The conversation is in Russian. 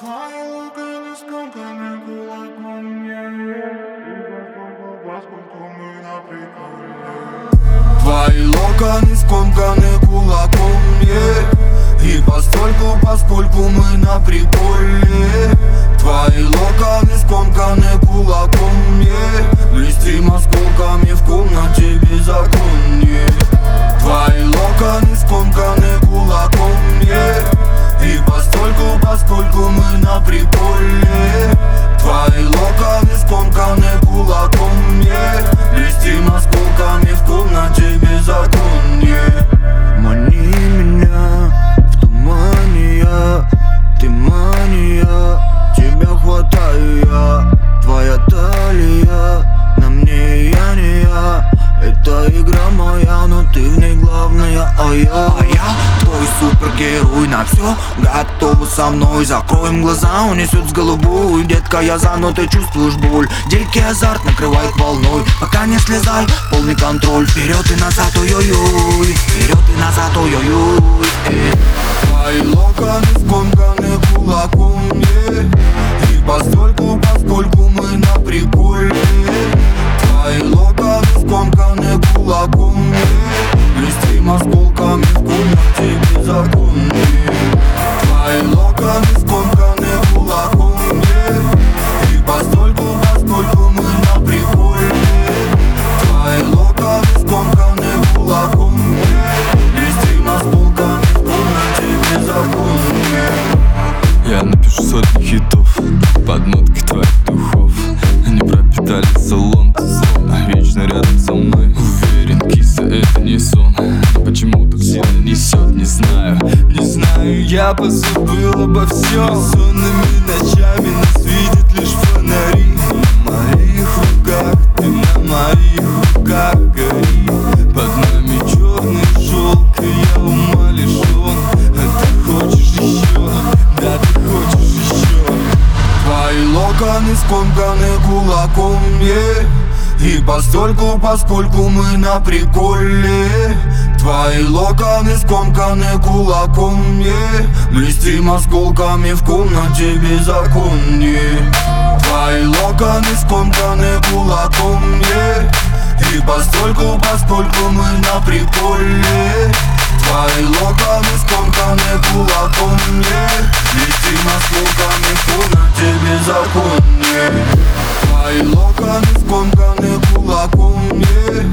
Твои локоны скомканы кулаком мне Твои локоны скомканы кулаком мне И постольку, поскольку мы на приколе. Твои локоны скомканы кулаком мне Блестим осколками в комнате главная, а я твой супергерой на все Готова со мной, закроем глаза, унесет с головой Детка, я за, но ты чувствуешь боль. Дикий азарт накрывает волной. Пока не слезай, полный контроль. Вперед и назад, ой-ой-ой. Вперед и назад, ой-ой-ой. Твои локоны скомканы кулаком И постольку, салон вечно рядом со мной. Уверен, киса, это не сон. Почему так сильно несет, не знаю. Не знаю, я позабыл обо всем. Сонными ночами нас видят локоны скомканы кулаком мне И постольку, поскольку мы на приколе Твои локоны скомканы кулаком мне Блестим осколками в комнате беззаконие Твои локоны скомканы кулаком мне И постольку, поскольку мы на приколе Твои локоны скомканы кулаком мне Летим осколками в комнате беззакония Твои локоны скомканы кулаком, yeah